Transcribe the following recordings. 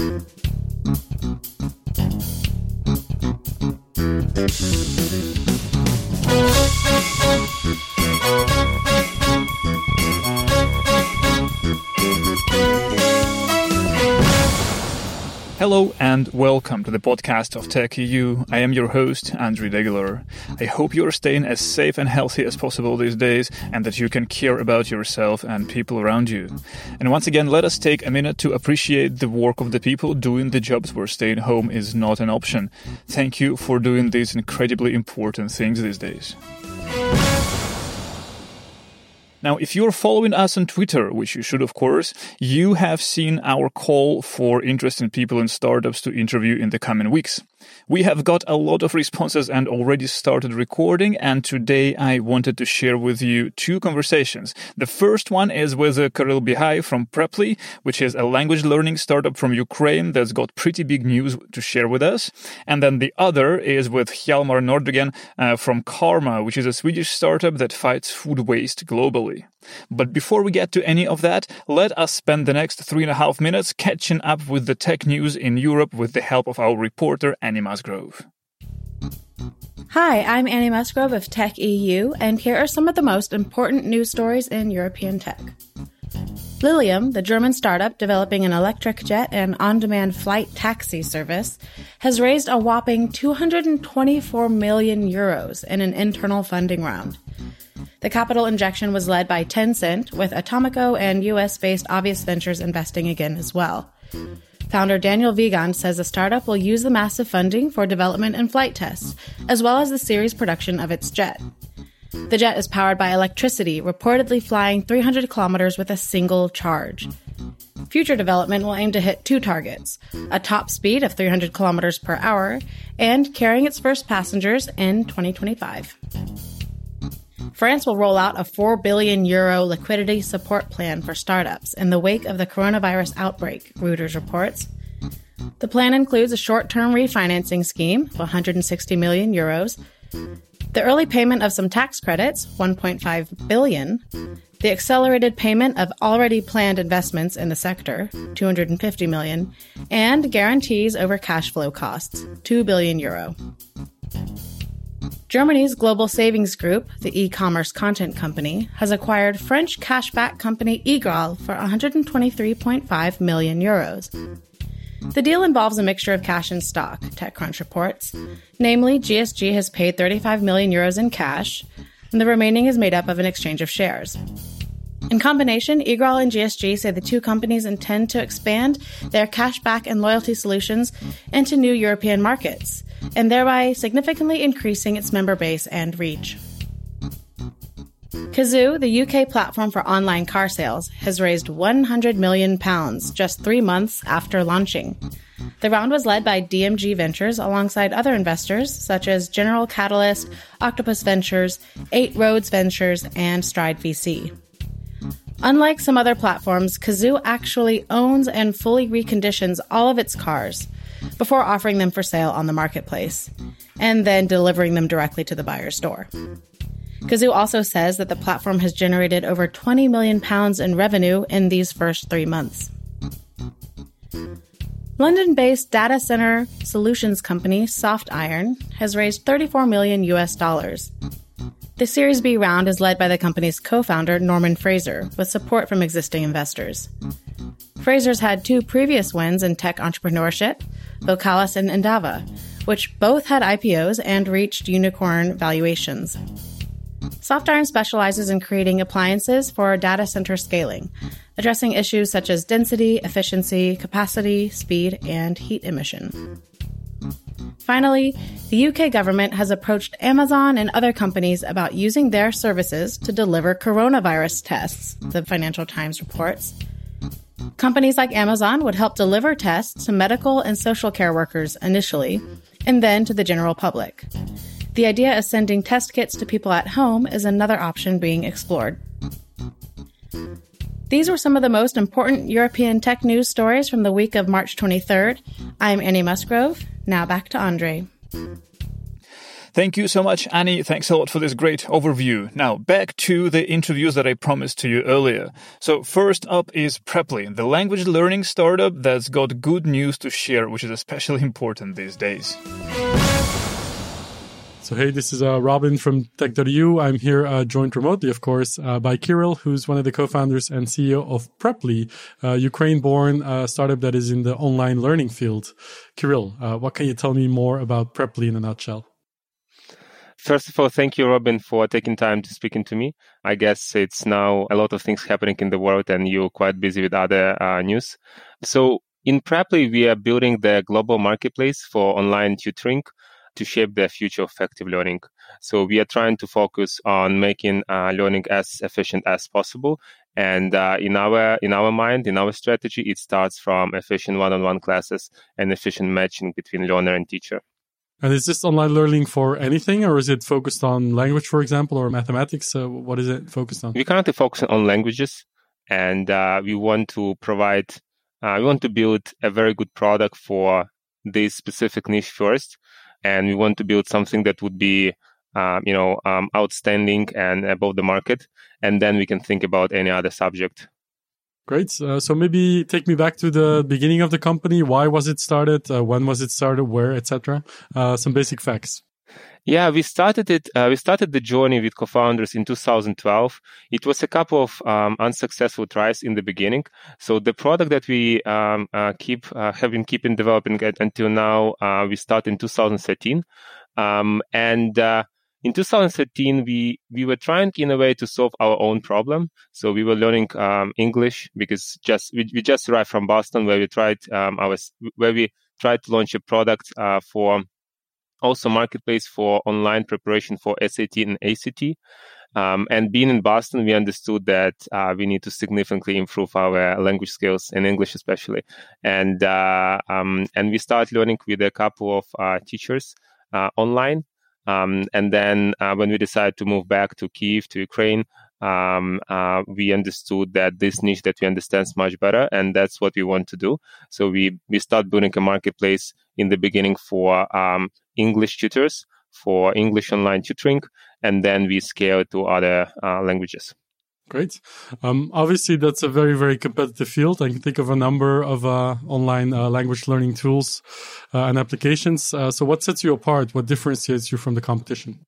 Thank you. Hello and welcome to the podcast of Tech EU. I am your host, Andrew Degler. I hope you're staying as safe and healthy as possible these days and that you can care about yourself and people around you. And once again, let us take a minute to appreciate the work of the people doing the jobs where staying home is not an option. Thank you for doing these incredibly important things these days. Now, if you're following us on Twitter, which you should, of course, you have seen our call for interesting people and startups to interview in the coming weeks. We have got a lot of responses and already started recording. And today I wanted to share with you two conversations. The first one is with Kirill Bigai from Preply, which is a language learning startup from Ukraine that's got pretty big news to share with us. And then the other is with Hjalmar Nordegren uh, from Karma, which is a Swedish startup that fights food waste globally. But before we get to any of that, let us spend the next three and a half minutes catching up with the tech news in Europe with the help of our reporter Annie Musgrove. Hi, I'm Annie Musgrove of Tech EU, and here are some of the most important news stories in European tech. Lilium, the German startup developing an electric jet and on demand flight taxi service, has raised a whopping 224 million euros in an internal funding round. The capital injection was led by Tencent, with Atomico and US based Obvious Ventures investing again as well. Founder Daniel Wiegand says the startup will use the massive funding for development and flight tests, as well as the series production of its jet. The jet is powered by electricity, reportedly flying 300 kilometers with a single charge. Future development will aim to hit two targets a top speed of 300 kilometers per hour and carrying its first passengers in 2025. France will roll out a 4 billion euro liquidity support plan for startups in the wake of the coronavirus outbreak, Reuters reports. The plan includes a short-term refinancing scheme of 160 million euros, the early payment of some tax credits, 1.5 billion, the accelerated payment of already planned investments in the sector, 250 million, and guarantees over cash flow costs, 2 billion euro. Germany's global savings group, the e-commerce content company, has acquired French cashback company iGraal for 123.5 million euros. The deal involves a mixture of cash and stock, TechCrunch reports. Namely, GSG has paid 35 million euros in cash, and the remaining is made up of an exchange of shares. In combination, iGraal and GSG say the two companies intend to expand their cashback and loyalty solutions into new European markets, and thereby significantly increasing its member base and reach. Cazoo, the UK platform for online car sales, has raised £100 million just three months after launching. The round was led by DMG Ventures alongside other investors such as General Catalyst, Octopus Ventures, Eight Roads Ventures, and Stride VC. Unlike some other platforms, Cazoo actually owns and fully reconditions all of its cars before offering them for sale on the marketplace, and then delivering them directly to the buyer's door. Cazoo also says that the platform has generated over 20 million pounds in revenue in these first three months. London based data center solutions company SoftIron has raised 34 million US dollars. The Series B round is led by the company's co founder, Norman Fraser, with support from existing investors. Fraser's had two previous wins in tech entrepreneurship, Vocalis and Endava, which both had IPOs and reached unicorn valuations. SoftIron specializes in creating appliances for data center scaling, addressing issues such as density, efficiency, capacity, speed, and heat emission. Finally, the UK government has approached Amazon and other companies about using their services to deliver coronavirus tests, the Financial Times reports. Companies like Amazon would help deliver tests to medical and social care workers initially, and then to the general public. The idea of sending test kits to people at home is another option being explored. These were some of the most important European tech news stories from the week of March 23rd. I'm Annie Musgrove. Now back to Andre. Thank you so much, Annie. Thanks a lot for this great overview. Now, back to the interviews that I promised to you earlier. So, first up is Preply, the language learning startup that's got good news to share, which is especially important these days. So, hey, this is uh, Robin from Tech.eu. I'm here uh, joined remotely, of course, uh, by Kirill, who's one of the co-founders and CEO of Preply, a Ukraine-born uh, startup that is in the online learning field. Kirill, uh, what can you tell me more about Preply in a nutshell? First of all, thank you, Robin, for taking time to speaking to me. I guess it's now a lot of things happening in the world, and you're quite busy with other uh, news. So, in Preply, we are building the global marketplace for online tutoring to shape the future of effective learning. So we are trying to focus on making uh, learning as efficient as possible. And uh, in our in our mind, in our strategy, it starts from efficient one-on-one classes and efficient matching between learner and teacher. And is this online learning for anything, or is it focused on language, for example, or mathematics? Uh, what is it focused on? We currently focus on languages, and uh, we want to provide, uh, we want to build a very good product for this specific niche first, and we want to build something that would be uh, you know um, outstanding and above the market and then we can think about any other subject. Great. Uh, so maybe take me back to the beginning of the company. Why was it started? Uh, when was it started? Where etc uh, some basic facts yeah, we started it. Uh, we started the journey with co-founders in 2012. It was a couple of um, unsuccessful tries in the beginning. So the product that we um, uh, keep uh, have been keeping developing until now, uh, we started in 2013, um, and uh, in 2013 we we were trying in a way to solve our own problem. So we were learning um, English because just we, we just arrived from Boston where we tried um, our where we tried to launch a product uh, for also marketplace for online preparation for SAT and ACT. Um, and being in Boston, we understood that uh, we need to significantly improve our language skills in English, especially. And uh, um, and we started learning with a couple of uh, teachers uh, online. Um, and then uh, when we decided to move back to Kiev, to Ukraine, um, uh, we understood that this niche that we understand is much better, and that's what we want to do. So we we start building a marketplace in the beginning for um, English tutors, for English online tutoring, and then we scale to other uh, languages. Great. Um, obviously, that's a very, very competitive field. I can think of a number of uh, online uh, language learning tools uh, and applications. Uh, so, what sets you apart? What differentiates you from the competition?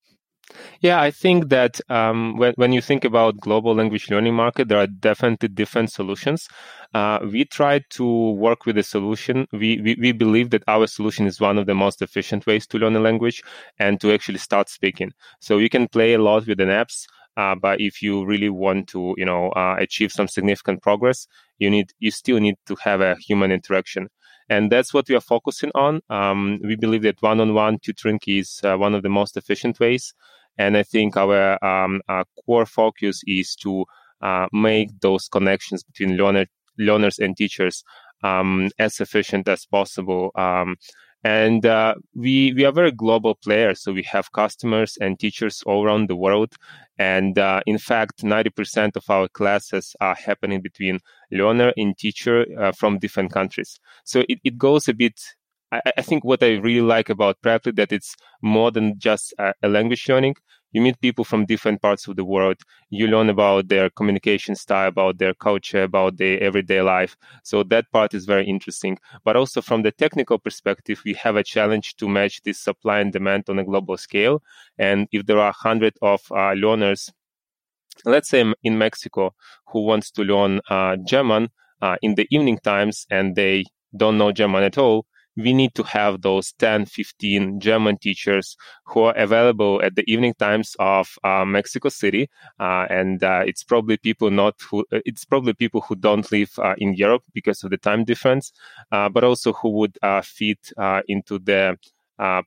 Yeah, I think that um, when, when you think about global language learning market, there are definitely different solutions. Uh, we try to work with a solution. We, we, we believe that our solution is one of the most efficient ways to learn a language and to actually start speaking. So you can play a lot with the apps. Uh, but if you really want to, you know, uh, achieve some significant progress, you need, you still need to have a human interaction and that's what we are focusing on. Um, we believe that one-on-one tutoring is uh, one of the most efficient ways and I think our, um, our core focus is to uh, make those connections between learner, learners and teachers um, as efficient as possible. Um, and uh, we we are very global players, so we have customers and teachers all around the world. And uh, in fact, ninety percent of our classes are happening between learner and teacher uh, from different countries. So it, it goes a bit I, I think what I really like about Preply that it's more than just a, a language learning. You meet people from different parts of the world. You learn about their communication style, about their culture, about their everyday life. So that part is very interesting. But also from the technical perspective, we have a challenge to match this supply and demand on a global scale. And if there are hundreds of uh, learners, let's say in Mexico, who wants to learn uh, German uh, in the evening times and they don't know German at all, we need to have those 10, 15 German teachers who are available at the evening times of uh, Mexico City. Uh, and uh, it's probably people not who, uh, it's probably people who don't live uh, in Europe because of the time difference, uh, but also who would fit into the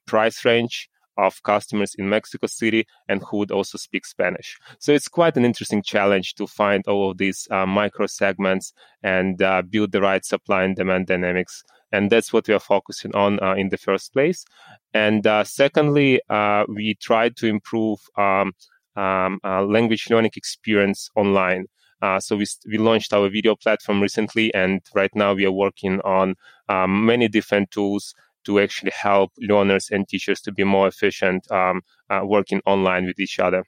price range of customers in Mexico City and who would also speak Spanish. So it's quite an interesting challenge to find all of these uh, micro segments and uh, build the right supply and demand dynamics and that's what we are focusing on uh, in the first place. And uh, secondly, uh, we try to improve um, um, uh, language learning experience online. Uh, so we, we launched our video platform recently, and right now we are working on um, many different tools to actually help learners and teachers to be more efficient um, uh, working online with each other.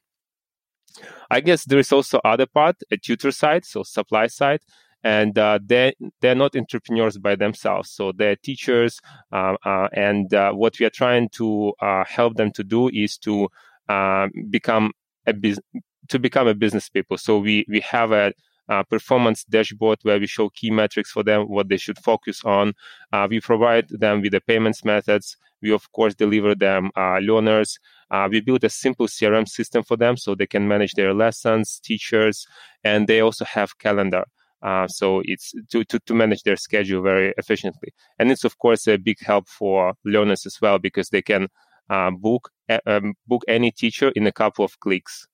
I guess there is also other part, a tutor side, so supply side, and uh, they they're not entrepreneurs by themselves, so they're teachers. Uh, uh, and uh, what we are trying to uh, help them to do is to uh, become a business to become a business people. So we we have a uh, performance dashboard where we show key metrics for them, what they should focus on. Uh, we provide them with the payments methods. We, of course, deliver them uh, learners. Uh, we build a simple CRM system for them so they can manage their lessons, teachers, and they also have calendar. Uh, so it's to, to, to manage their schedule very efficiently. And it's, of course, a big help for learners as well because they can uh, book, um, book any teacher in a couple of clicks.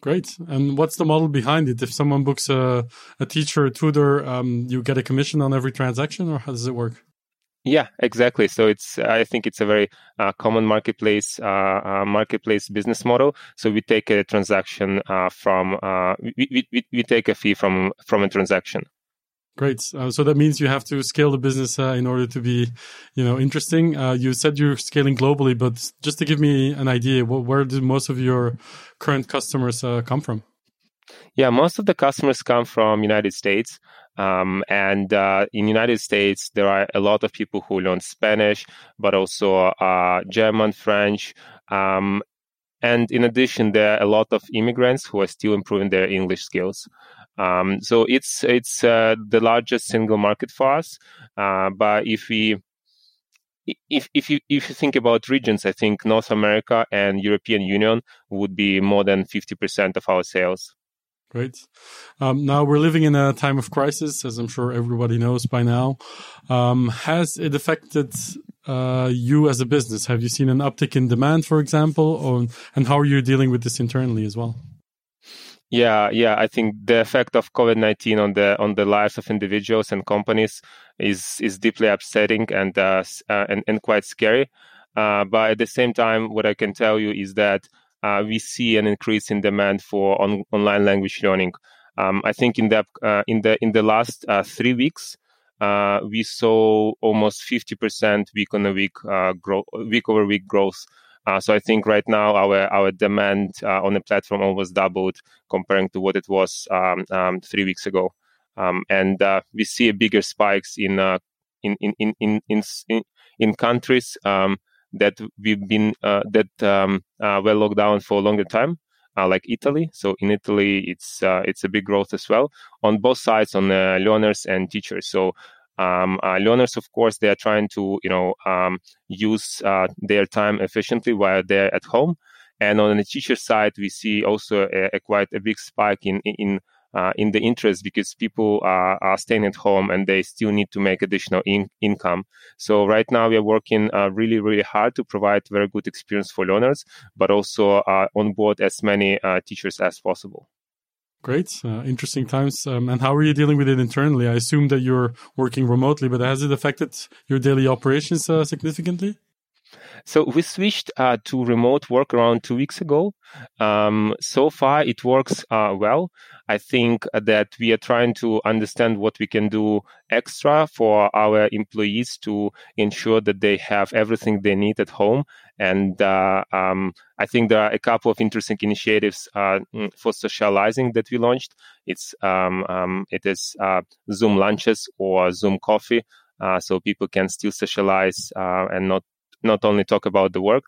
Great. And what's the model behind it? If someone books a, a teacher, a tutor, um, you get a commission on every transaction, or how does it work? Yeah, exactly. So it's I think it's a very uh, common marketplace uh, uh, marketplace business model. So we take a transaction uh, from uh, we, we we take a fee from from a transaction. Great. Uh, so that means you have to scale the business in order to be, you know, interesting. You said you're scaling globally, but just to give me an idea, where do most of your current customers come from? Yeah, most of the customers come from United States. Um, and uh, in United States, there are a lot of people who learn Spanish, but also uh, German, French, um, and in addition, there are a lot of immigrants who are still improving their English skills. Um, so it's it's uh, the largest single market for us. Uh, but if we if if you if you think about regions, I think North America and European Union would be more than fifty percent of our sales. Great. Um, now we're living in a time of crisis, as I'm sure everybody knows by now. Um, has it affected uh, you as a business? Have you seen an uptick in demand, for example, or, and how are you dealing with this internally as well? Yeah, yeah. I think the effect of COVID nineteen on the on the lives of individuals and companies is is deeply upsetting and uh, uh, and, and quite scary. Uh, but at the same time, what I can tell you is that uh, we see an increase in demand for on, online language learning. Um, I think in the uh, in the in the last uh, three weeks, we saw almost fifty percent week on week growth, week over week growth. Uh, so I think right now our our demand uh, on the platform almost doubled comparing to what it was um, um, three weeks ago, um, and uh, we see bigger spikes in uh, in, in, in, in, in in countries. Um, that we've been uh, that um, uh, were locked down for a longer time. like Italy, so in Italy, it's it's a big growth as well on both sides, on learners and teachers. So um, uh, learners, of course, they are trying to you know um, use uh, their time efficiently while they're at home. And on the teacher side, we see also a, a quite a big spike in in uh, in the interest because people are, are, staying at home and they still need to make additional in- income. So right now we are working uh, really, really hard to provide very good experience for learners, but also uh, onboard as many uh, teachers as possible. Great, uh, interesting times. Um, and how are you dealing with it internally? I assume that you're working remotely, but has it affected your daily operations uh, significantly? So we switched uh, to remote work around two weeks ago. Um, so far, it works uh, well. I think that we are trying to understand what we can do extra for our employees to ensure that they have everything they need at home. And uh, um, I think there are a couple of interesting initiatives uh, mm, for socializing that we launched. It's um, um, it is uh, Zoom lunches or Zoom coffee. Uh, so people can still socialize uh, and not not only talk about the work.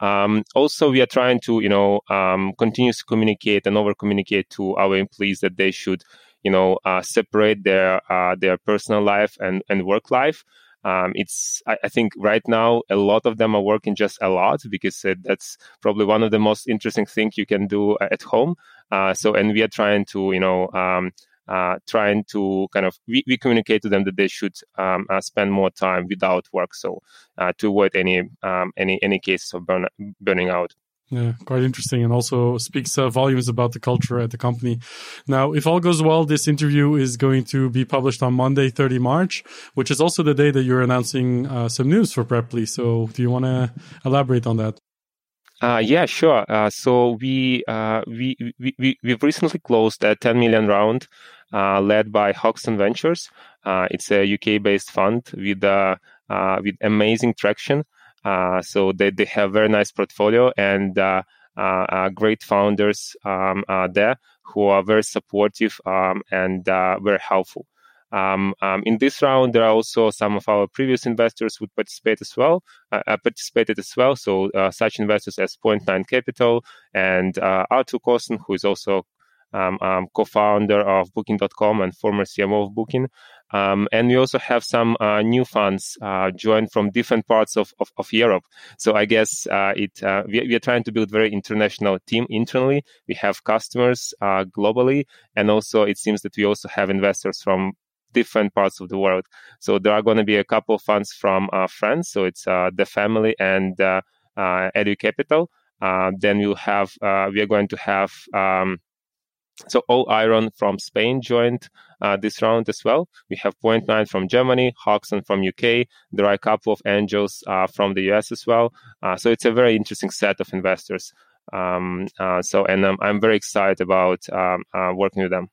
Um, also, we are trying to, you know, um, continue to communicate and over communicate to our employees that they should, you know, uh, separate their uh, their personal life and, and work life. Um, it's I, I, think right now a lot of them are working just a lot because uh, that's probably one of the most interesting things you can do at home. Uh, so and we are trying to you know um, uh, trying to kind of we, we communicate to them that they should um, uh, spend more time without work, so uh, to avoid any um, any any cases of burn, burning out. Yeah, quite interesting, and also speaks uh, volumes about the culture at the company. Now, if all goes well, this interview is going to be published on Monday, 30 March, which is also the day that you're announcing uh, some news for Preply. So, do you want to elaborate on that? Uh, yeah, sure. Uh, so we, uh, we we we we've recently closed a 10 million round led by Hoxton Ventures. Uh, it's a UK-based fund with uh, with amazing traction. so they, they have very nice portfolio and great founders um, there who are very supportive um, and very helpful. Um, um, in this round, there are also some of our previous investors would participate as well, uh, uh participated as well. So uh, such investors as Point Nine Capital and uh, Arthur Kosten, who is also um, um, co-founder of Booking.com and former CMO of Booking. Um, and we also have some uh, new funds uh, joined from different parts of, of, of Europe. So I guess uh, it uh, we, we, are trying to build very international team internally. We have customers uh, globally, and also it seems that we also have investors from different parts of the world. So there are going to be a couple of funds from uh, France. So it's the family and Edu Capital. then we'll have we are going to have um, so all Iron from Spain joined uh, this round as well. We have Point Nine from Germany, Hoxton from UK. There are a couple of angels uh, from the US as well. Uh, so it's a very interesting set of investors. Um, uh, so and um, I'm very excited about um, uh, working with them.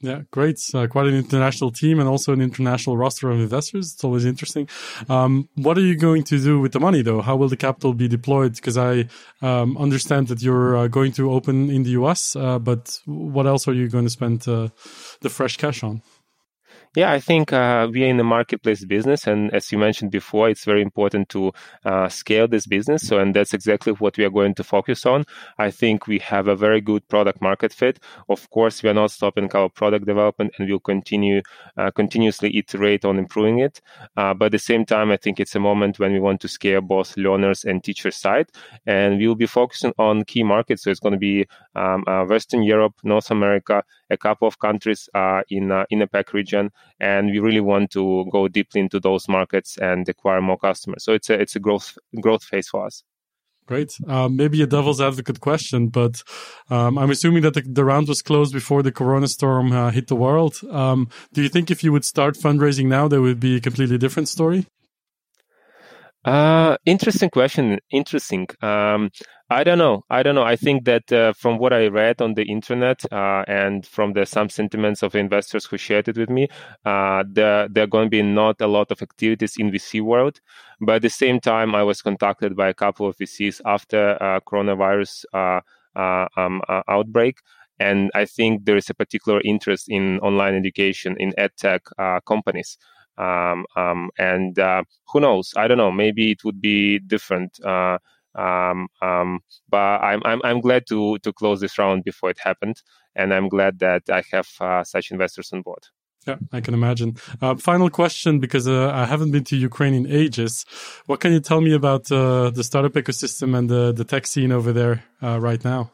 Yeah, great. Uh, quite an international team and also an international roster of investors. It's always interesting. Um, what are you going to do with the money, though? How will the capital be deployed? Because I um, understand that you're uh, going to open in the US, uh, but what else are you going to spend uh, the fresh cash on? Yeah, I think uh, we are in the marketplace business, and as you mentioned before, it's very important to uh, scale this business. So, and that's exactly what we are going to focus on. I think we have a very good product market fit. Of course, we are not stopping our product development, and we'll continue uh, continuously iterate on improving it. Uh, but at the same time, I think it's a moment when we want to scale both learners and teacher side, and we will be focusing on key markets. So it's going to be um, uh, Western Europe, North America, a couple of countries uh, in in the PAC region and we really want to go deeply into those markets and acquire more customers. So it's a it's a growth growth phase for us. Great. Um, maybe a devil's advocate question, but um, I'm assuming that the, the, round was closed before the Corona storm uh, hit the world. Um, do you think if you would start fundraising now, there would be a completely different story? Uh, interesting question. Interesting. Um, I don't know. I don't know. I think that uh, from what I read on the internet uh, and from the some sentiments of investors who shared it with me, uh, there there are going to be not a lot of activities in VC world. But at the same time, I was contacted by a couple of VCs after uh, coronavirus uh, uh, um, outbreak, and I think there is a particular interest in online education in edtech companies. Um, um, and uh, who knows? I don't know. Maybe it would be different. Uh, um, um, but I'm, I'm I'm glad to to close this round before it happened, and I'm glad that I have uh, such investors on board. Yeah, I can imagine. Uh, final question, because uh, I haven't been to Ukraine in ages. What can you tell me about uh, the startup ecosystem and the, the tech scene over there right now?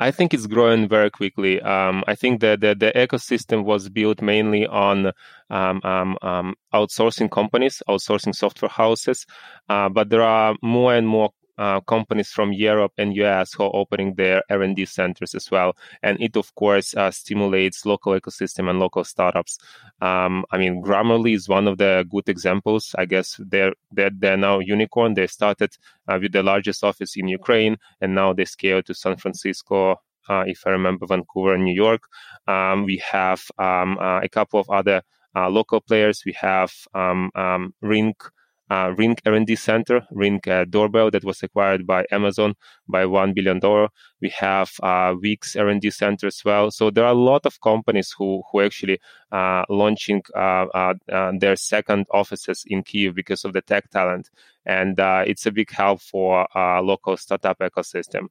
I think it's growing very quickly. Um, I think that the, the, ecosystem was built mainly on um, um, um outsourcing companies, outsourcing software houses, uh, but there are more and more uh, companies from Europe and US who are opening their R&D centers as well. And it, of course, uh, stimulates local ecosystem and local startups. Um, I mean, Grammarly is one of the good examples. I guess they're, they're, they're now unicorn. They started uh, with the largest office in Ukraine, and now they scale to San Francisco, uh, if I remember, Vancouver and New York. Um, we have um, uh, a couple of other uh, local players. We have um, um, Ring uh, Ring R&D Center, Ring uh, Doorbell that was acquired by Amazon by $1 billion. We have uh, Wix R&D Center as well. So there are a lot of companies who, who actually uh, launching uh, uh, uh, their second offices in Kiev because of the tech talent. And it's a big help for local startup ecosystem.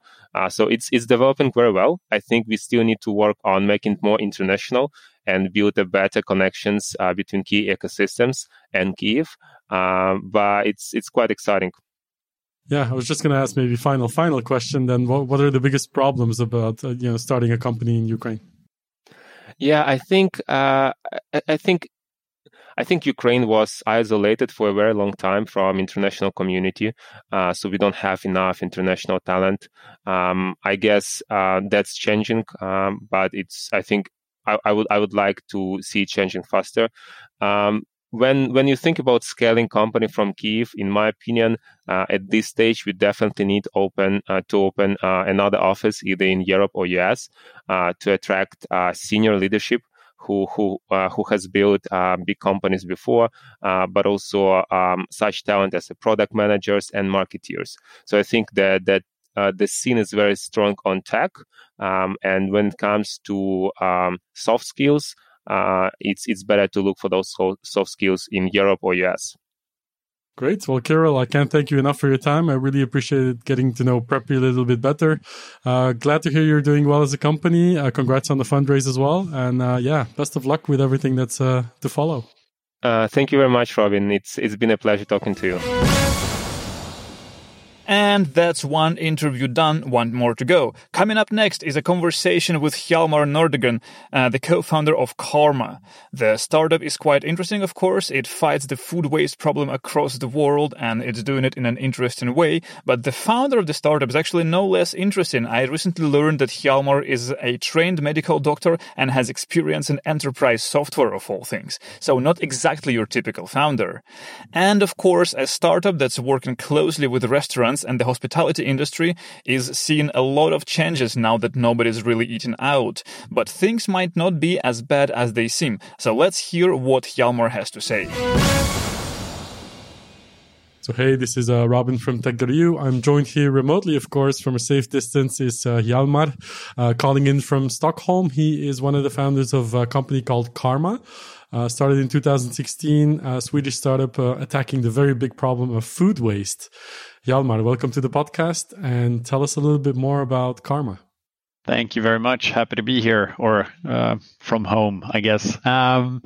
so it's, it's developing very well. I think we still need to work on making it more international and build a better connections between key ecosystems and Kiev. Um, but it's it's quite exciting. Yeah, I was just going to ask maybe final final question. Then, what what are the biggest problems about uh, you know starting a company in Ukraine? Yeah, I think uh, I, I think I think Ukraine was isolated for a very long time from international community, uh, so we don't have enough international talent. Um, I guess uh, that's changing, um, but it's I think I, I, would I would like to see it changing faster. Um, when when you think about scaling company from Kiev, in my opinion, uh, at this stage we definitely need open uh, to open uh, another office either in Europe or US uh, to attract uh, senior leadership who who uh, who has built uh, big companies before, but also um, such talent as product managers and marketeers. So I think that that uh, the scene is very strong on tech, um, and when it comes to um, soft skills, uh, it's it's better to look for those soft skills in Europe or US. Great. Well, Carol, I can't thank you enough for your time. I really appreciated getting to know Preply a little bit better. Uh, glad to hear you're doing well as a company. Uh, congrats on the fundraise as well. And uh, yeah, best of luck with everything that's uh, to follow. Uh, thank you very much, Robin. It's it's been a pleasure talking to you. And that's one interview done, one more to go. Coming up next is a conversation with Hjalmar Nordegren, uh, the co-founder of Karma. The startup is quite interesting, of course. It fights the food waste problem across the world and it's doing it in an interesting way. But the founder of the startup is actually no less interesting. I recently learned that Hjalmar is a trained medical doctor and has experience in enterprise software of all things. So not exactly your typical founder. And of course, a startup that's working closely with restaurants and the hospitality industry is seeing a lot of changes now that nobody's really eating out. But things might not be as bad as they seem. So let's hear what Hjalmar has to say. So hey, this is uh, Robin from Tech.eu. I'm joined here remotely, of course, from a safe distance is uh, Hjalmar, uh, calling in from Stockholm. He is one of the founders of a company called Karma. Uh, started in 2016, a Swedish startup uh, attacking the very big problem of food waste. Hjalmar, welcome to the podcast and tell us a little bit more about Karma. Thank you very much. Happy to be here or uh, from home, I guess. Um,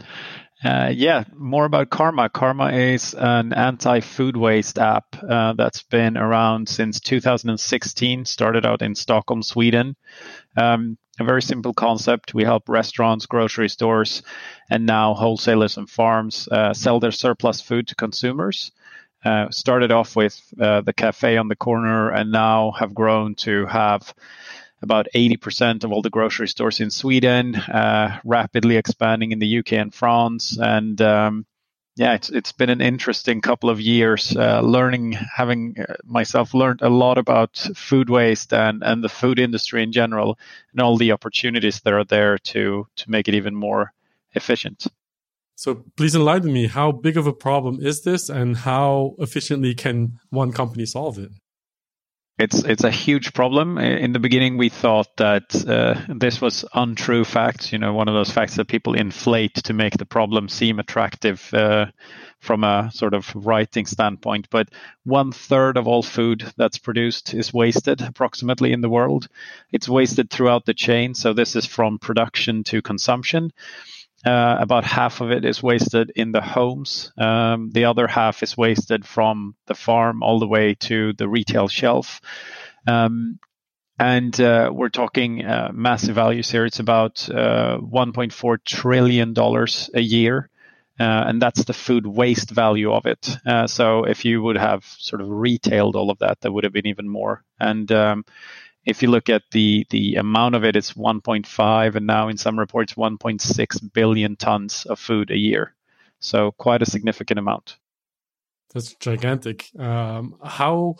uh, yeah, more about Karma. Karma is an anti food waste app uh, that's been around since 2016, started out in Stockholm, Sweden. Um, a very simple concept. We help restaurants, grocery stores, and now wholesalers and farms uh, sell their surplus food to consumers. Uh, started off with uh, the cafe on the corner and now have grown to have about 80% of all the grocery stores in Sweden, uh, rapidly expanding in the UK and France. And um, yeah, it's it's been an interesting couple of years uh, learning, having uh, myself learned a lot about food waste and, and the food industry in general, and all the opportunities that are there to to make it even more efficient. So please enlighten me. How big of a problem is this, and how efficiently can one company solve it? It's it's a huge problem. In the beginning, we thought that uh, this was untrue facts. You know, one of those facts that people inflate to make the problem seem attractive uh, from a sort of writing standpoint. But one third of all food that's produced is wasted, approximately in the world. It's wasted throughout the chain. So this is from production to consumption. Uh, about half of it is wasted in the homes. Um, the other half is wasted from the farm all the way to the retail shelf. Um, and uh, we're talking uh, massive values here. It's about uh, 1.4 trillion dollars a year, uh, and that's the food waste value of it. Uh, so if you would have sort of retailed all of that, that would have been even more. And um, if you look at the the amount of it, it's 1.5, and now in some reports 1.6 billion tons of food a year. So quite a significant amount. That's gigantic. Um, how?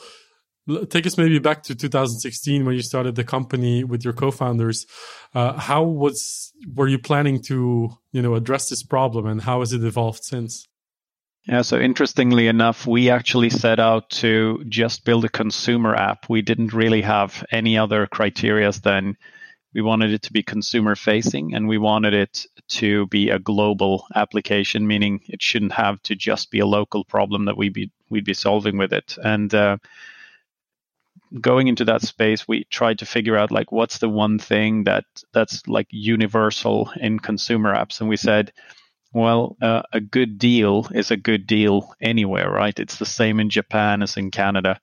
Take us maybe back to 2016 when you started the company with your co-founders. Uh, how was were you planning to you know address this problem, and how has it evolved since? Yeah, so interestingly enough, we actually set out to just build a consumer app. We didn't really have any other criteria than we wanted it to be consumer facing and we wanted it to be a global application, meaning it shouldn't have to just be a local problem that we'd be we'd be solving with it. And uh, going into that space, we tried to figure out like what's the one thing that that's like universal in consumer apps, and we said well, uh, a good deal is a good deal anywhere, right? It's the same in Japan as in Canada.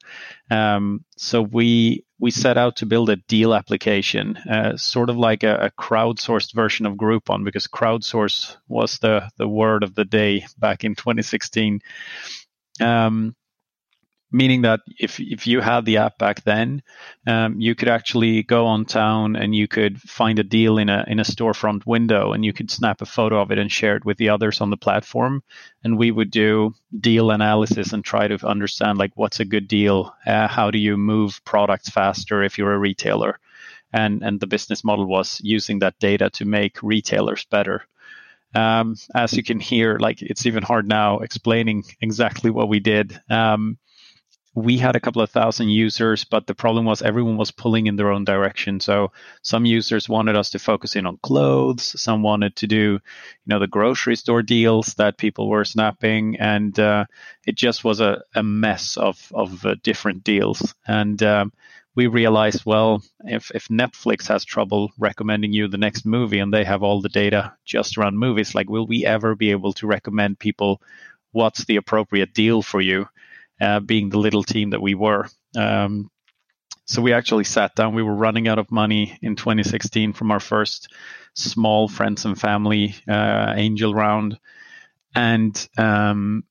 Um, so we we set out to build a deal application, uh, sort of like a, a, crowdsourced version of Groupon, because crowdsource was the the word of the day back in 2016. Um, meaning that if if you had the app back then, um, you could actually go on town and you could find a deal in a in a storefront window, and you could snap a photo of it and share it with the others on the platform. And we would do deal analysis and try to understand like what's a good deal, uh, how do you move products faster if you're a retailer, and and the business model was using that data to make retailers better. Um, as you can hear, like it's even hard now explaining exactly what we did. Um, we had a couple of thousand users, but the problem was everyone was pulling in their own direction. So some users wanted us to focus in on clothes. Some wanted to do, you know, the grocery store deals that people were snapping, and uh, it just was a, a mess of of uh, different deals. And um, we realized, well, if if Netflix has trouble recommending you the next movie, and they have all the data just around movies, like, will we ever be able to recommend people what's the appropriate deal for you? Uh, being the little team that we were. Um, so we actually sat down. We were running out of money in 2016 from our first small friends and family uh, angel round, and um,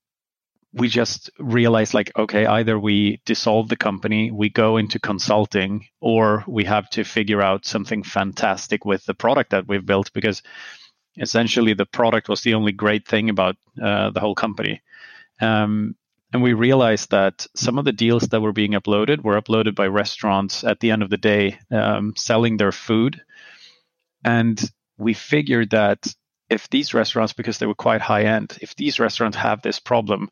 we just realized like, okay, either we dissolve the company, we go into consulting, or we have to figure out something fantastic with the product that we've built because essentially the product was the only great thing about uh, the whole company. Um, and we realized that some of the deals that were being uploaded were uploaded by restaurants at the end of the day um, selling their food. And we figured that if these restaurants, because they were quite high end, if these restaurants have this problem,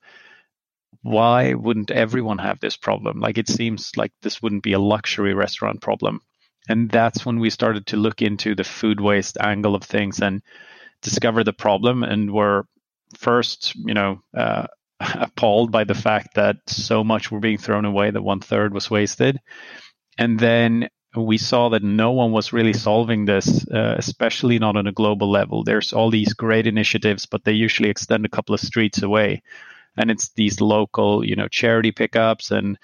why wouldn't everyone have this problem? Like it seems like this wouldn't be a luxury restaurant problem. And that's when we started to look into the food waste angle of things and discover the problem. And were first, you know, uh, appalled by the fact that so much were being thrown away that one third was wasted. And then we saw that no one was really solving this, uh, especially not on a global level. There's all these great initiatives, but they usually extend a couple of streets away. And it's these local, you know, charity pickups and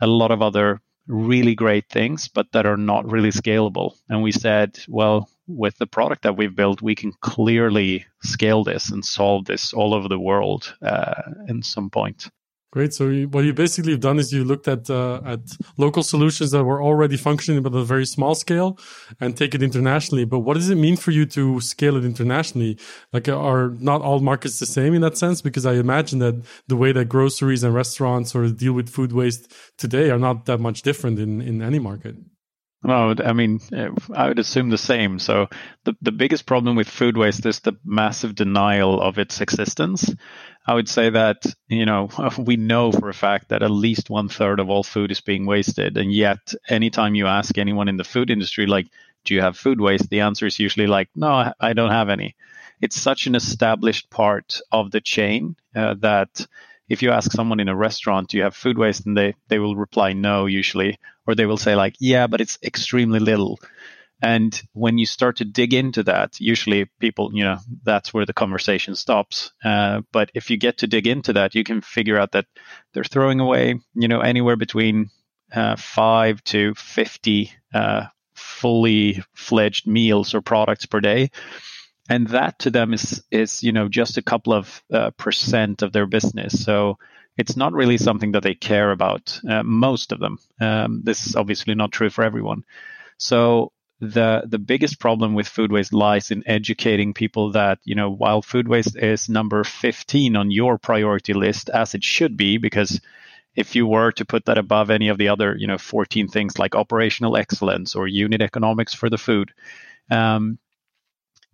a lot of other really great things, but that are not really scalable. And we said, well, with the product that we've built, we can clearly scale this and solve this all over the world uh, in some point. Great. So what you basically have done is you looked at uh, at local solutions that were already functioning but at a very small scale and take it internationally. But what does it mean for you to scale it internationally? Like, are not all markets the same in that sense? Because I imagine that the way that groceries and restaurants or deal with food waste today are not that much different in in any market. No, I mean, I would assume the same. So the, the biggest problem with food waste is the massive denial of its existence. I would say that, you know, we know for a fact that at least one third of all food is being wasted. And yet, anytime you ask anyone in the food industry, like, do you have food waste? The answer is usually like, no, I don't have any. It's such an established part of the chain uh, that if you ask someone in a restaurant, do you have food waste? And they, they will reply no, usually, or they will say, like, yeah, but it's extremely little. And when you start to dig into that, usually people, you know, that's where the conversation stops. Uh, but if you get to dig into that, you can figure out that they're throwing away, you know, anywhere between uh, five to 50 uh, fully fledged meals or products per day and that to them is is you know just a couple of uh, percent of their business so it's not really something that they care about uh, most of them. Um, this is obviously not true for everyone. So the the biggest problem with food waste lies in educating people that you know while food waste is number 15 on your priority list as it should be because if you were to put that above any of the other you know 14 things like operational excellence or unit economics for the food um,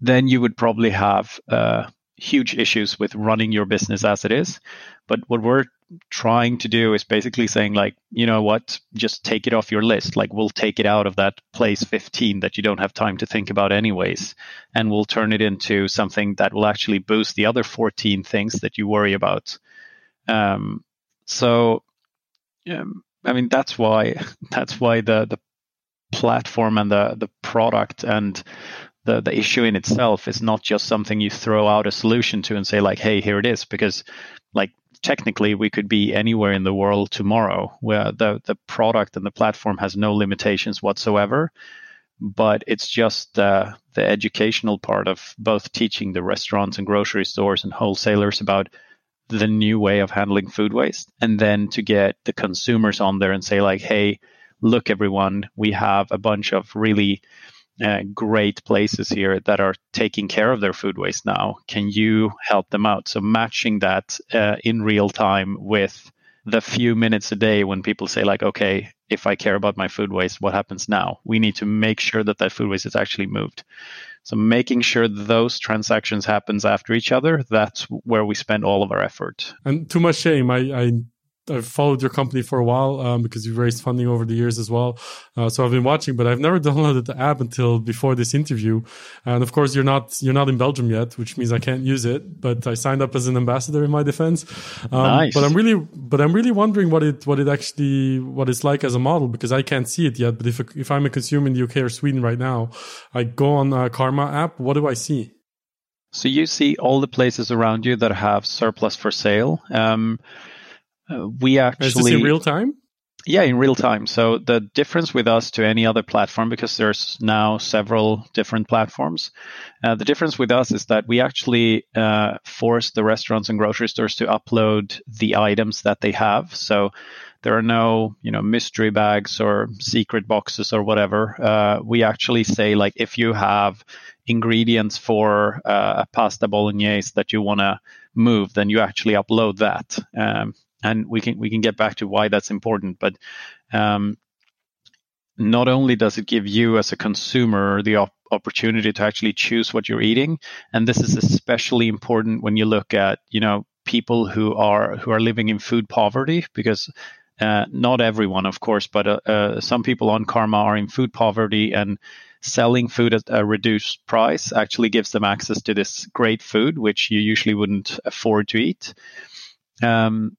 then you would probably have uh, huge issues with running your business as it is. But what we're trying to do is basically saying, like, you know what, just take it off your list. Like, we'll take it out of that place 15 that you don't have time to think about, anyways, and we'll turn it into something that will actually boost the other 14 things that you worry about. Um, so, um, I mean, that's why that's why the the platform and the the product and the the issue in itself is not just something you throw out a solution to and say like hey here it is because like technically we could be anywhere in the world tomorrow where the the product and the platform has no limitations whatsoever but it's just uh, the educational part of both teaching the restaurants and grocery stores and wholesalers about the new way of handling food waste and then to get the consumers on there and say like hey look everyone we have a bunch of really uh, great places here that are taking care of their food waste now. Can you help them out? So matching that uh, in real time with the few minutes a day when people say like, okay, if I care about my food waste, what happens now? We need to make sure that that food waste is actually moved. So making sure those transactions happens after each other, that's where we spend all of our effort. And too much shame. I, I I've followed your company for a while um, because you've raised funding over the years as well. Uh, so I've been watching, but I've never downloaded the app until before this interview. And of course, you're not you're not in Belgium yet, which means I can't use it. But I signed up as an ambassador in my defense. Um, nice. But I'm really but I'm really wondering what it what it actually what it's like as a model because I can't see it yet. But if if I'm a consumer in the UK or Sweden right now, I go on a Karma app. What do I see? So you see all the places around you that have surplus for sale. Um, uh, we actually Is this in real time? Yeah, in real time. So the difference with us to any other platform, because there's now several different platforms, uh, the difference with us is that we actually uh, force the restaurants and grocery stores to upload the items that they have. So there are no, you know, mystery bags or secret boxes or whatever. Uh, we actually say like if you have ingredients for uh, a pasta bolognese that you want to move, then you actually upload that. Um, and we can we can get back to why that's important. But um, not only does it give you as a consumer the op- opportunity to actually choose what you're eating, and this is especially important when you look at you know people who are who are living in food poverty because. Uh, not everyone, of course, but uh, uh, some people on Karma are in food poverty, and selling food at a reduced price actually gives them access to this great food, which you usually wouldn't afford to eat. Um,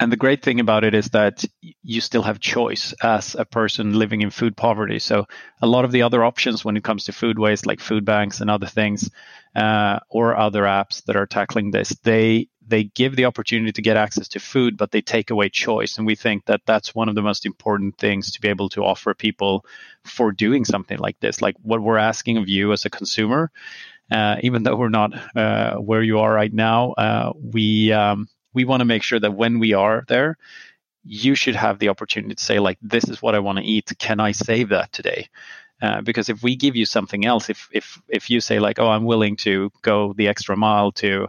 and the great thing about it is that you still have choice as a person living in food poverty. So a lot of the other options when it comes to food waste, like food banks and other things, uh, or other apps that are tackling this, they they give the opportunity to get access to food, but they take away choice. And we think that that's one of the most important things to be able to offer people for doing something like this. Like what we're asking of you as a consumer, uh, even though we're not uh, where you are right now, uh, we um, we want to make sure that when we are there, you should have the opportunity to say, like, this is what I want to eat. Can I save that today? Uh, because if we give you something else, if if if you say like, oh, I'm willing to go the extra mile to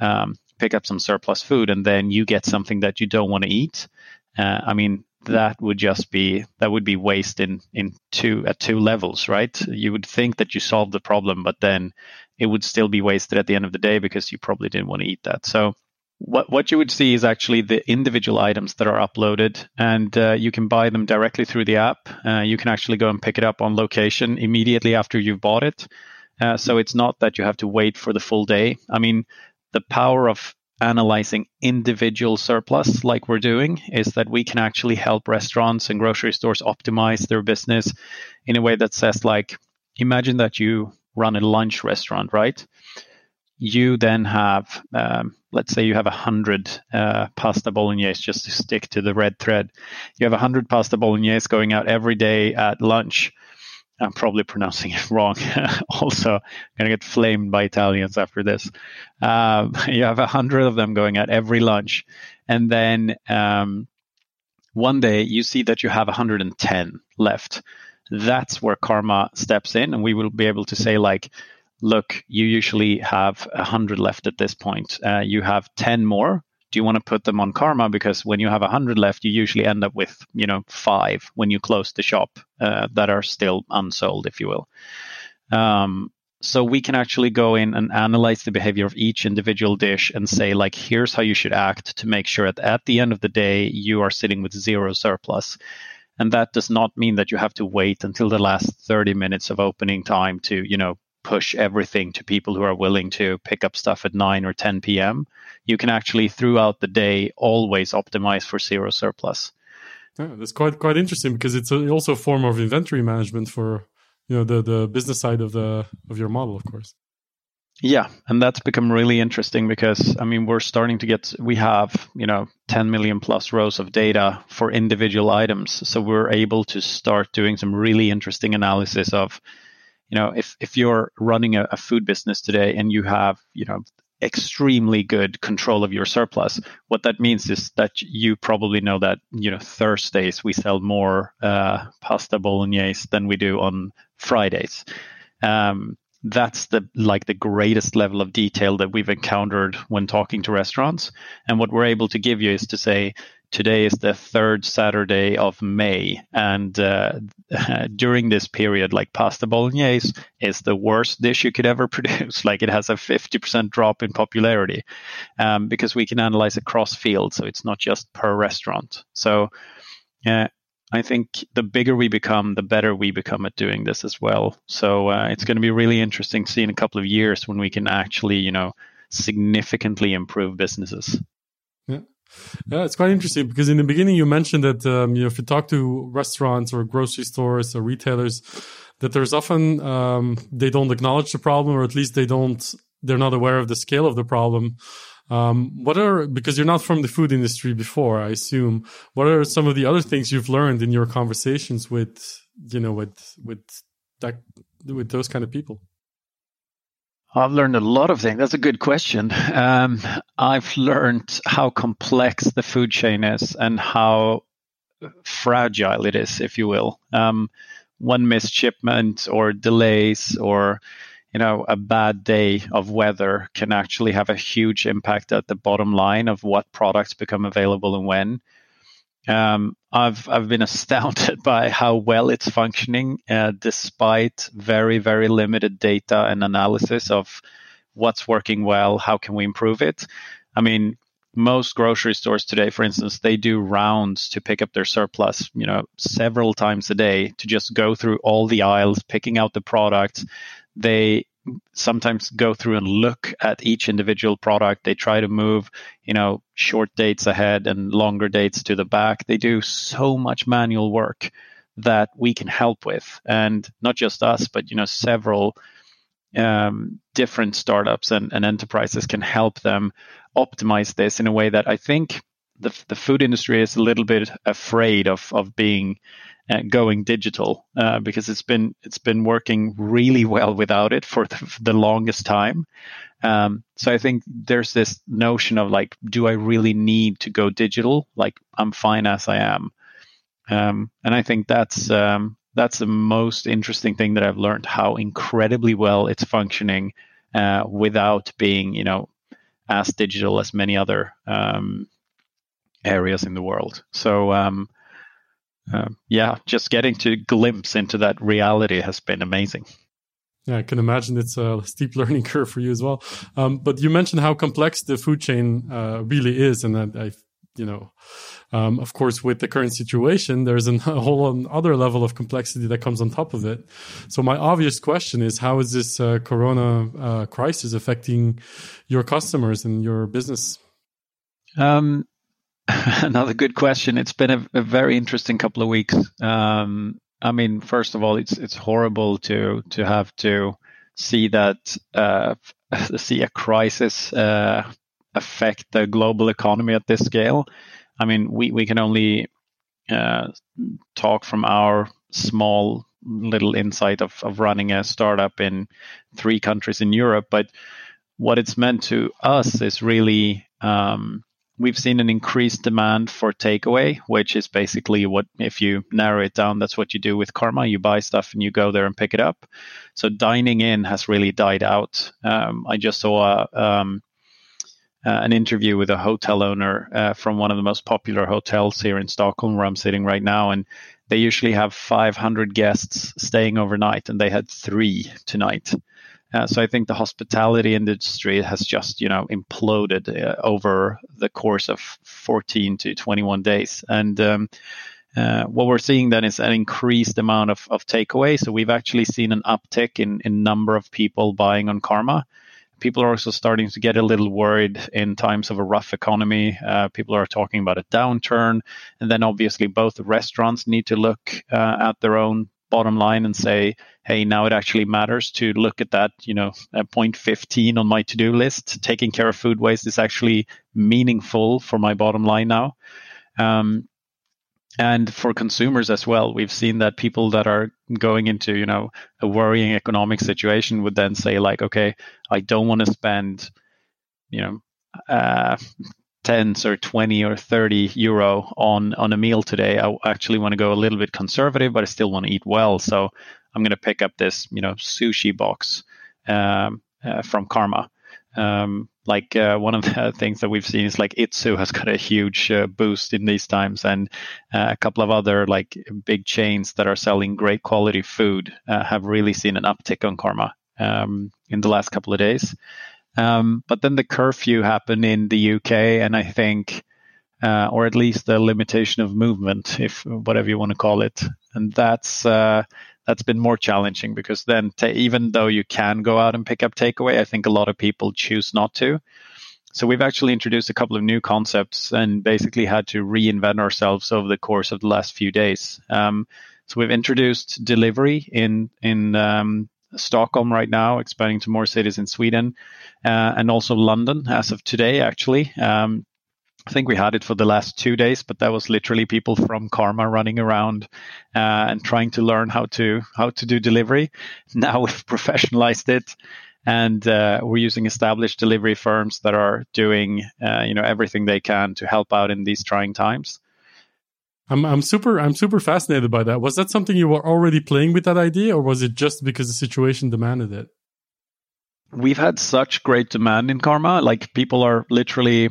um, pick up some surplus food, and then you get something that you don't want to eat, uh, I mean, that would just be that would be waste in in two at two levels, right? You would think that you solved the problem, but then it would still be wasted at the end of the day because you probably didn't want to eat that. So what what you would see is actually the individual items that are uploaded, and uh, you can buy them directly through the app. Uh, you can actually go and pick it up on location immediately after you've bought it. Uh, so it's not that you have to wait for the full day. I mean, the power of analyzing individual surplus like we're doing is that we can actually help restaurants and grocery stores optimize their business in a way that says like imagine that you run a lunch restaurant right you then have, um, let's say you have 100 uh, pasta bolognese, just to stick to the red thread. You have 100 pasta bolognese going out every day at lunch. I'm probably pronouncing it wrong. also, going to get flamed by Italians after this. Um, you have 100 of them going out every lunch. And then um, one day you see that you have 110 left. That's where karma steps in, and we will be able to say, like, look, you usually have 100 left at this point. Uh, you have 10 more. Do you want to put them on Karma? Because when you have 100 left, you usually end up with, you know, five when you close the shop uh, that are still unsold, if you will. Um, so we can actually go in and analyze the behavior of each individual dish and say, like, here's how you should act to make sure that at the end of the day, you are sitting with zero surplus. And that does not mean that you have to wait until the last 30 minutes of opening time to, you know, push everything to people who are willing to pick up stuff at 9 or 10 p.m. You can actually, throughout the day, always optimize for zero surplus. Yeah, that's quite quite interesting because it's a, also a form of inventory management for you know the the business side of the of your model, of course. Yeah, and that's become really interesting because I mean we're starting to get we have you know 10 million plus rows of data for individual items, so we're able to start doing some really interesting analysis of you know, if, if you're running a, a food business today and you have, you know, extremely good control of your surplus. What that means is that you probably know that you know Thursdays we sell more uh, pasta bolognese than we do on Fridays. Um, that's the like the greatest level of detail that we've encountered when talking to restaurants. And what we're able to give you is to say, today is the third Saturday of May, and uh, during this period, like pasta bolognese is the worst dish you could ever produce. Like it has a fifty percent drop in popularity um, because we can analyze across fields, so it's not just per restaurant. So. Uh, I think the bigger we become, the better we become at doing this as well. So uh, it's going to be really interesting to see in a couple of years when we can actually, you know, significantly improve businesses. Yeah. Yeah, it's quite interesting because in the beginning you mentioned that um, you know if you talk to restaurants or grocery stores or retailers, that there's often um, they don't acknowledge the problem or at least they don't they're not aware of the scale of the problem. Um, what are because you're not from the food industry before, I assume. What are some of the other things you've learned in your conversations with you know with with that with those kind of people? I've learned a lot of things. That's a good question. Um, I've learned how complex the food chain is and how fragile it is, if you will. Um, one missed shipment or delays or you know a bad day of weather can actually have a huge impact at the bottom line of what products become available and when. Um, I've I've been astounded by how well it's functioning, uh, despite very very limited data and analysis of what's working well. How can we improve it? I mean, most grocery stores today, for instance, they do rounds to pick up their surplus, you know, several times a day to just go through all the aisles, picking out the products. They sometimes go through and look at each individual product. They try to move, you know, short dates ahead and longer dates to the back. They do so much manual work that we can help with, and not just us, but you know, several um, different startups and, and enterprises can help them optimize this in a way that I think the the food industry is a little bit afraid of of being going digital uh, because it's been it's been working really well without it for the, the longest time. Um, so I think there's this notion of like, do I really need to go digital? Like I'm fine as I am, um, and I think that's um, that's the most interesting thing that I've learned how incredibly well it's functioning uh, without being you know as digital as many other um, areas in the world. So um, yeah, just getting to glimpse into that reality has been amazing. Yeah, I can imagine it's a steep learning curve for you as well. Um, but you mentioned how complex the food chain uh, really is, and that I, you know, um, of course, with the current situation, there's a whole other level of complexity that comes on top of it. So my obvious question is, how is this uh, Corona uh, crisis affecting your customers and your business? Um, Another good question. It's been a, a very interesting couple of weeks. Um, I mean, first of all, it's it's horrible to to have to see that uh, see a crisis uh, affect the global economy at this scale. I mean, we we can only uh, talk from our small little insight of of running a startup in three countries in Europe, but what it's meant to us is really um, we've seen an increased demand for takeaway, which is basically what, if you narrow it down, that's what you do with Karma. You buy stuff and you go there and pick it up. So dining in has really died out. Um, I just saw a, um, uh, an interview with a hotel owner uh, from one of the most popular hotels here in Stockholm, where I'm sitting right now, and they usually have 500 guests staying overnight, and they had three tonight. Uh, so I think the hospitality industry has just you know imploded uh, over the course of 14 to 21 days, and um, uh, what we're seeing then is an increased amount of, of takeaway. So we've actually seen an uptick in in number of people buying on Karma. People are also starting to get a little worried in times of a rough economy. Uh, people are talking about a downturn, and then obviously both restaurants need to look uh, at their own bottom line and say, hey, now it actually matters to look at that, you know, point 15 on my to do list. Taking care of food waste is actually meaningful for my bottom line now. Um, and for consumers as well, we've seen that people that are going into, you know, a worrying economic situation would then say, like, okay, I don't want to spend, you know, uh, tens or 20 or 30 euro on on a meal today. I actually want to go a little bit conservative but i still want to eat well. So i'm going to pick up this you know sushi box um, uh, from karma. Um, like uh, one of the things that we've seen is like Itsu has got a huge uh, boost in these times, and uh, a couple of other like big chains that are selling great quality food uh, have really seen an uptick on Karma um, in the last couple of days. Um, but then the curfew happened in the UK, and I think, uh, or at least the limitation of movement, if whatever you want to call it, and that's uh, that's been more challenging because then even though you can go out and pick up takeaway, I think a lot of people choose not to. So we've actually introduced a couple of new concepts and basically had to reinvent ourselves over the course of the last few days. Um, so we've introduced delivery in in um, Stockholm right now, expanding to more cities in Sweden, uh, and also London as of today. Actually, um, I think we had it for the last two days, but that was literally people from Karma running around uh, and trying to learn how to how to do delivery. Now we've professionalized it, and uh, we're using established delivery firms that are doing uh, you know everything they can to help out in these trying times. I'm I'm super I'm super fascinated by that. Was that something you were already playing with that idea, or was it just because the situation demanded it? We've had such great demand in Karma. Like people are literally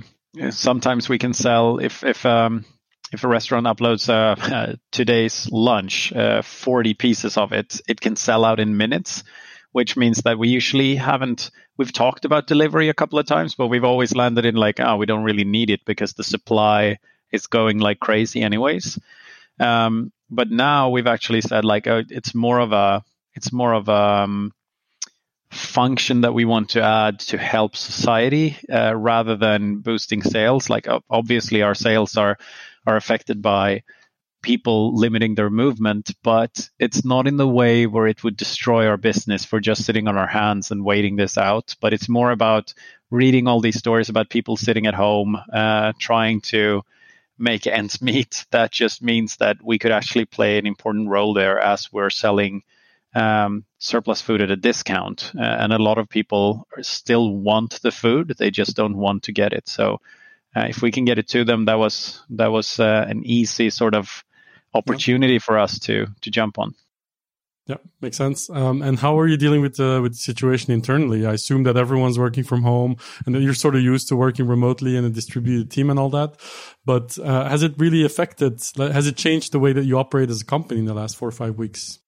sometimes we can sell if if um, if a restaurant uploads uh, uh, today's lunch, uh, 40 pieces of it, it can sell out in minutes, which means that we usually haven't. We've talked about delivery a couple of times, but we've always landed in like, oh, we don't really need it because the supply is going like crazy, anyways. Um, but now we've actually said like, oh, it's more of a, it's more of a. Um, function that we want to add to help society uh, rather than boosting sales. Like obviously, our sales are are affected by people limiting their movement, but it's not in the way where it would destroy our business for just sitting on our hands and waiting this out. But it's more about reading all these stories about people sitting at home, uh, trying to make ends meet. That just means that we could actually play an important role there as we're selling um, surplus food at a discount, uh, and a lot of people still want the food; they just don't want to get it. So, uh, if we can get it to them, that was that was uh, an easy sort of opportunity for us to to jump on. Yeah, makes sense. Um, and how are you dealing with the with the situation internally? I assume that everyone's working from home and that you're sort of used to working remotely in a distributed team and all that. But uh, has it really affected? Has it changed the way that you operate as a company in the last four or five weeks?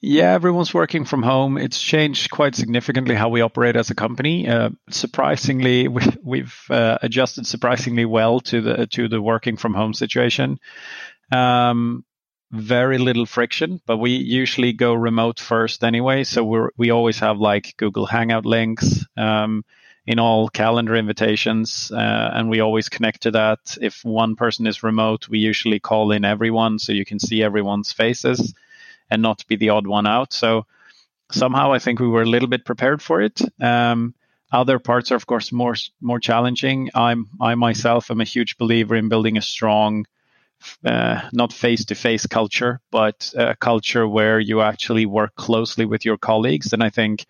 Yeah, everyone's working from home. It's changed quite significantly how we operate as a company. Uh, surprisingly, we've uh, adjusted surprisingly well to the to the working from home situation. Um, very little friction, but we usually go remote first anyway. So we we always have like Google Hangout links um, in all calendar invitations, uh, and we always connect to that. If one person is remote, we usually call in everyone so you can see everyone's faces and not be the odd one out. So somehow I think we were a little bit prepared for it. Um, other parts are of course more more challenging. I'm I myself am a huge believer in building a strong, uh, not face to face culture, but a culture where you actually work closely with your colleagues. And I think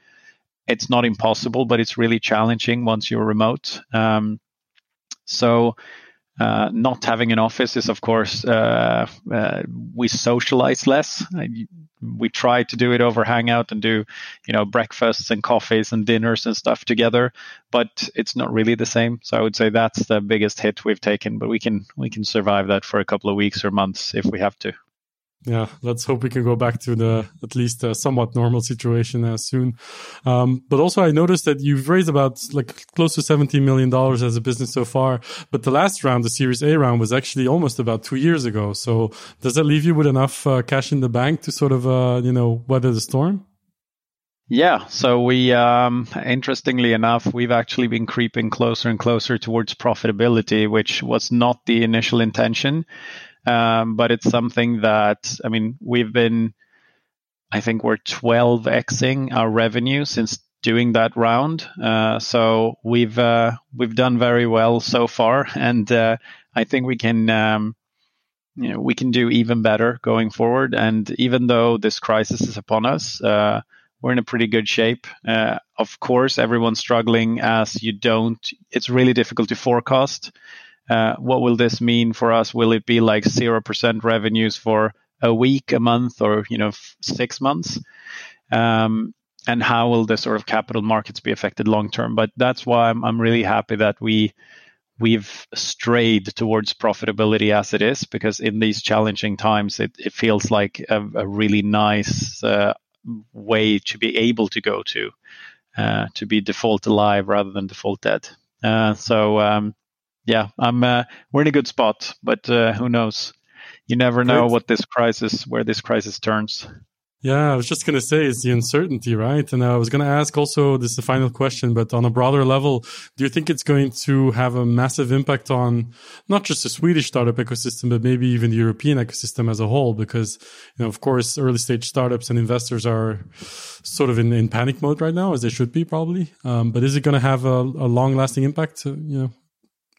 it's not impossible, but it's really challenging once you're remote. Um, so uh, not having an office is, of course, uh, uh, we socialize less. We try to do it over Hangout and do, you know, breakfasts and coffees and dinners and stuff together, but it's not really the same. So I would say that's the biggest hit we've taken. But we can we can survive that for a couple of weeks or months if we have to yeah, let's hope we can go back to the at least somewhat normal situation as soon. Um, but also, I noticed that you've raised about like close to seventeen million dollars as a business so far. But the last round, the Series A round, was actually almost about two years ago. So does that leave you with enough uh, cash in the bank to sort of uh, you know weather the storm? Yeah, so we, um, interestingly enough, we've actually been creeping closer and closer towards profitability, which was not the initial intention. Um, but it's something that, I mean, we've been, I think we're 12xing our revenue since doing that round. Uh, so we've, uh, we've done very well so far. And, uh, I think we can, um, you know, we can do even better going forward. And even though this crisis is upon us, uh, we're in a pretty good shape. Uh, of course, everyone's struggling as you don't, it's really difficult to forecast. Uh, what will this mean for us? Will it be like 0% revenues for a week, a month, or, you know, f- six months? Um, and how will the sort of capital markets be affected long term. But that's why I'm, I'm really happy that we we've strayed towards profitability as it is because in these challenging times it, it feels like a, a really nice uh, way to be able to go to uh, to be default alive rather than default dead uh, so um, yeah i'm uh, we're in a good spot but uh, who knows you never know what this crisis where this crisis turns yeah, I was just going to say it's the uncertainty, right? And I was going to ask also, this is the final question, but on a broader level, do you think it's going to have a massive impact on not just the Swedish startup ecosystem, but maybe even the European ecosystem as a whole? Because, you know, of course, early stage startups and investors are sort of in, in panic mode right now, as they should be probably. Um, but is it going to have a, a long lasting impact, uh, you know,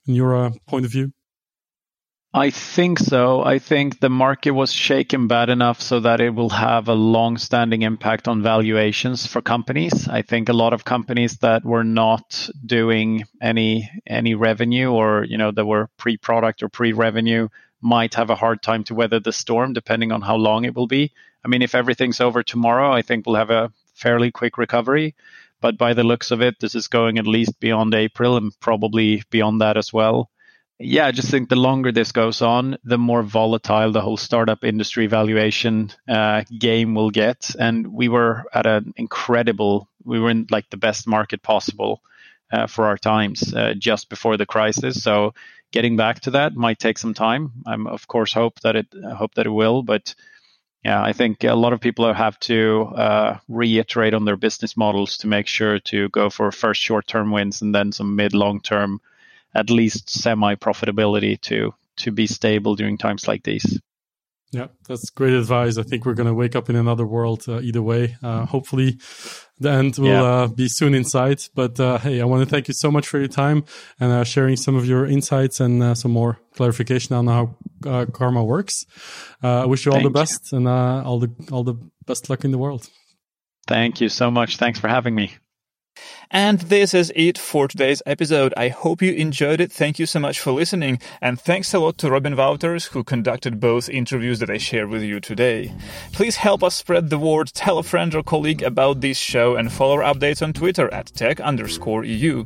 in your uh, point of view? I think so. I think the market was shaken bad enough so that it will have a long standing impact on valuations for companies. I think a lot of companies that were not doing any any revenue or you know that were pre product or pre revenue might have a hard time to weather the storm depending on how long it will be. I mean if everything's over tomorrow, I think we'll have a fairly quick recovery. But by the looks of it, this is going at least beyond April and probably beyond that as well yeah, I just think the longer this goes on, the more volatile the whole startup industry valuation uh, game will get. And we were at an incredible, we were in like the best market possible uh, for our times uh, just before the crisis. So getting back to that might take some time. I'm of course hope that it I hope that it will, but yeah, I think a lot of people have to uh, reiterate on their business models to make sure to go for first short term wins and then some mid long term at least semi profitability to to be stable during times like these. Yeah, that's great advice. I think we're going to wake up in another world uh, either way. Uh, hopefully, the end will yeah. uh, be soon in sight. But uh, hey, I want to thank you so much for your time and uh, sharing some of your insights and uh, some more clarification on how karma works. I wish you all thank the best you. and all the all the best luck in the world. Thank you so much. Thanks for having me. And this is it for today's episode. I hope you enjoyed it. Thank you so much for listening. And thanks a lot to Robin Wouters, who conducted both interviews that I share with you today. Please help us spread the word, tell a friend or colleague about this show, and follow our updates on Twitter at tech underscore EU.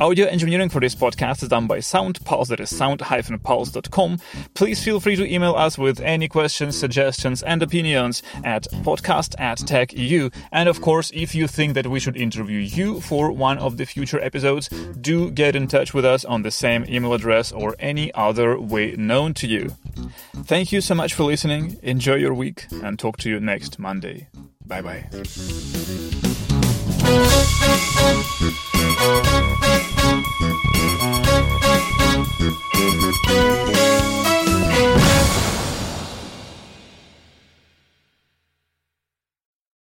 Audio engineering for this podcast is done by SoundPulse, that is sound-pulse.com. Please feel free to email us with any questions, suggestions, and opinions at podcast at tech.eu. And of course, if you think that we should interview you one of the future episodes, do get in touch with us on the same email address or any other way known to you. Thank you so much for listening. Enjoy your week and talk to you next Monday. Bye bye.